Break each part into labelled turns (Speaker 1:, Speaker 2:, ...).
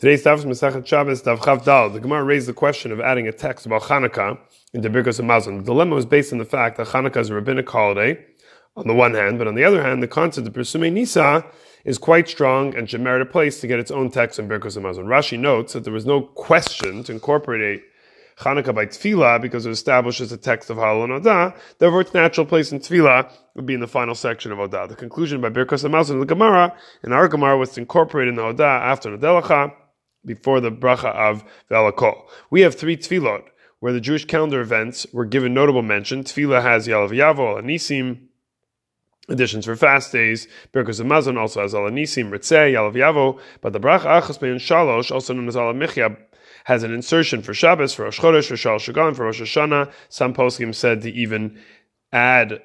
Speaker 1: Today's daf is Masachet Shabbos Daf Chav Dal. The Gemara raised the question of adding a text about Hanukkah into Birkos Hamazon. The dilemma was based on the fact that Hanukkah is a rabbinic holiday, on the one hand, but on the other hand, the concept of Persume Nisa is quite strong and should merit a place to get its own text in Birkos Hamazon. Rashi notes that there was no question to incorporate Hanukkah by Tefillah because it establishes the text of Halal and Odah. Therefore, its natural place in Tefillah would be in the final section of Odah. The conclusion by Birkos Hamazon in the Gemara, in our Gemara, was to incorporate in the Odah after Nodeh Lecha, before the bracha of Velakol. We have three tefillot where the Jewish calendar events were given notable mention. Tefillah has Yalav Yavo, Anisim, additions for fast days. Birkus Hamazon also has Alanisim, Ritzeh, Yalav Yavo, but the bracha Achas Shalosh, also known as Alamichya, has an insertion for Shabbos, for Rosh Chodesh, for Shal Shagan, for Rosh Hashanah. Some poskim said to even add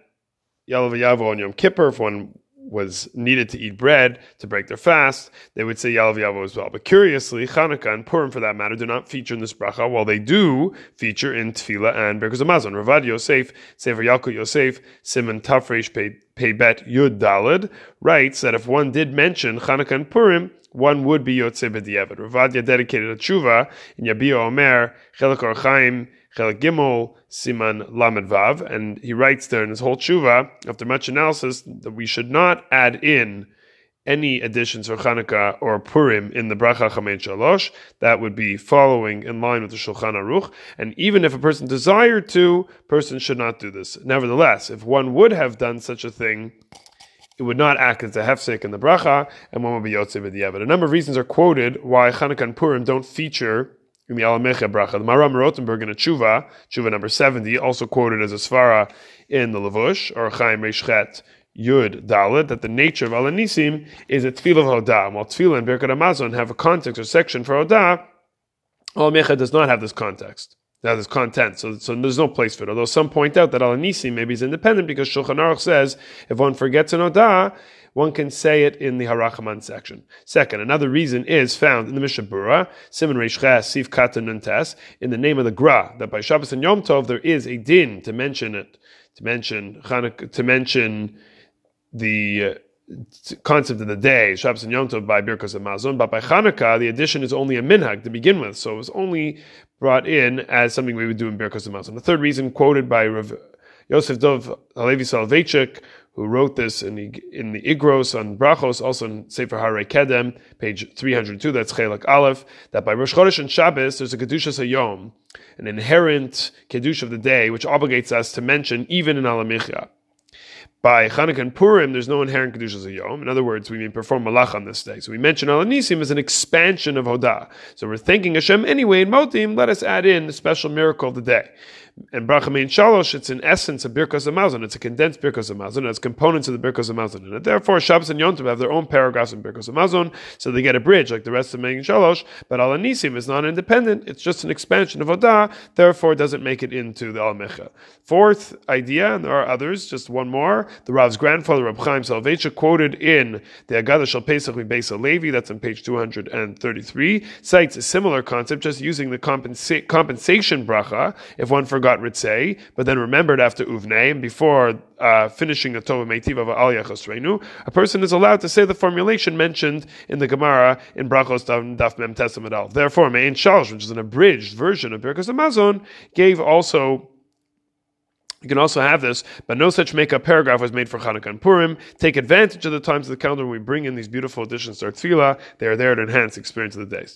Speaker 1: Yalav Yavo on Yom Kippur if one was needed to eat bread to break their fast, they would say Yalav Yavo as well. But curiously, Chanukah and Purim, for that matter, do not feature in this bracha, while they do feature in Tefillah and Birkus Hamazon. Ravad Yosef, Sefer Yalkut Yosef, Simon Tafresh Pei Bet Yud Dalid, writes that if one did mention Chanukah and Purim, one would be Yotzei B'diavad. Ravadia dedicated a tshuva in Yabia Omer, Chelik Chelik Gimel, Siman Lamed Vav, and he writes there in his whole tshuva, after much analysis, that we should not add in any additions for Chanukah or Purim in the Bracha Chamein Shalosh. That would be following in line with the Shulchan Aruch. And even if a person desired to, person should not do this. Nevertheless, if one would have done such a thing, it would not act as a hefsek in the bracha, and one would be yotze b'diavad. A number of reasons are quoted why Chanukah and Purim don't feature in the Alamecha bracha. The Maharam Rothenburg in a tshuva, tshuva number 70, also quoted as a svara in the Levush, or Chaim Reishchet Yud Dalit, that the nature of Alanisim is a tefillah of Hodah. While tefillah and Birkat Hamazon have a context or section for Hodah, Alamecha does not have this context. That is content, so, so there's no place for it. Although some point out that Alanisim maybe is independent because Shulchan Aruch says if one forgets an Odah, one can say it in the Harachaman section. Second, another reason is found in the Mishnah Berurah, Simon Reish Ches, Sif Kata Nuntes, in the name of the Gra, that by Shabbos and Yom Tov there is a din to mention it, to mention Chanuk, to mention the uh, concept of the day, Shabbos and Yom Tov by Birkos Hamazon, but by Chanukah the addition is only a minhag to begin with, so it was only brought in as something we would do in Birkos Hamazon. The third reason quoted by Rav Yosef Dov Halevi Soloveitchik who wrote this in the, in the Igros on Brachos, also in Sefer Harerei Kedem, page 302, that's Chelak Aleph, that by Rosh Chodesh and Shabbos, there's a Kedusha Sayom, an inherent Kedusha of the day, which obligates us to mention even in Alamichya. By Chanukah and Purim, there's no inherent Kedushas Yom. In other words, we may perform Malach on this day. So we mention Alanisim as an expansion of Hodah. So we're thanking Hashem anyway in Modim, let us add in the special miracle of the day. And Bracha Shalosh, it's in essence a Birkos Hamazon. It's a condensed Birkos Hamazon. It has components of the Birkos Hamazon it. Therefore, Shabbos and Yom Tov have their own paragraphs in Birkos Hamazon, so they get a bridge like the rest of Mein Shalosh. But Al Anisim is not independent. It's just an expansion of Odah. Therefore, it doesn't make it into the Al Mecha. Fourth idea, and there are others, just one more. The Rav's grandfather, Rab Chaim Soloveitchik, quoted in the Agadah Shal Pesach Beis Levi, that's on page 233, cites a similar concept, just using the compensa- compensation bracha if one forgot Ritzei, but then remembered after Uvnei, and before uh, finishing the Tova Meitiv of Al a person is allowed to say the formulation mentioned in the Gemara in Brachos Daf Mem Tesamad Therefore, Mein Shalosh, which is an abridged version of Birkas Hamazon, gave also you can also have this, but no such makeup paragraph was made for Hanukkah and Purim. Take advantage of the times of the calendar when we bring in these beautiful additions to our tefillah. They are there to enhance the experience of the days.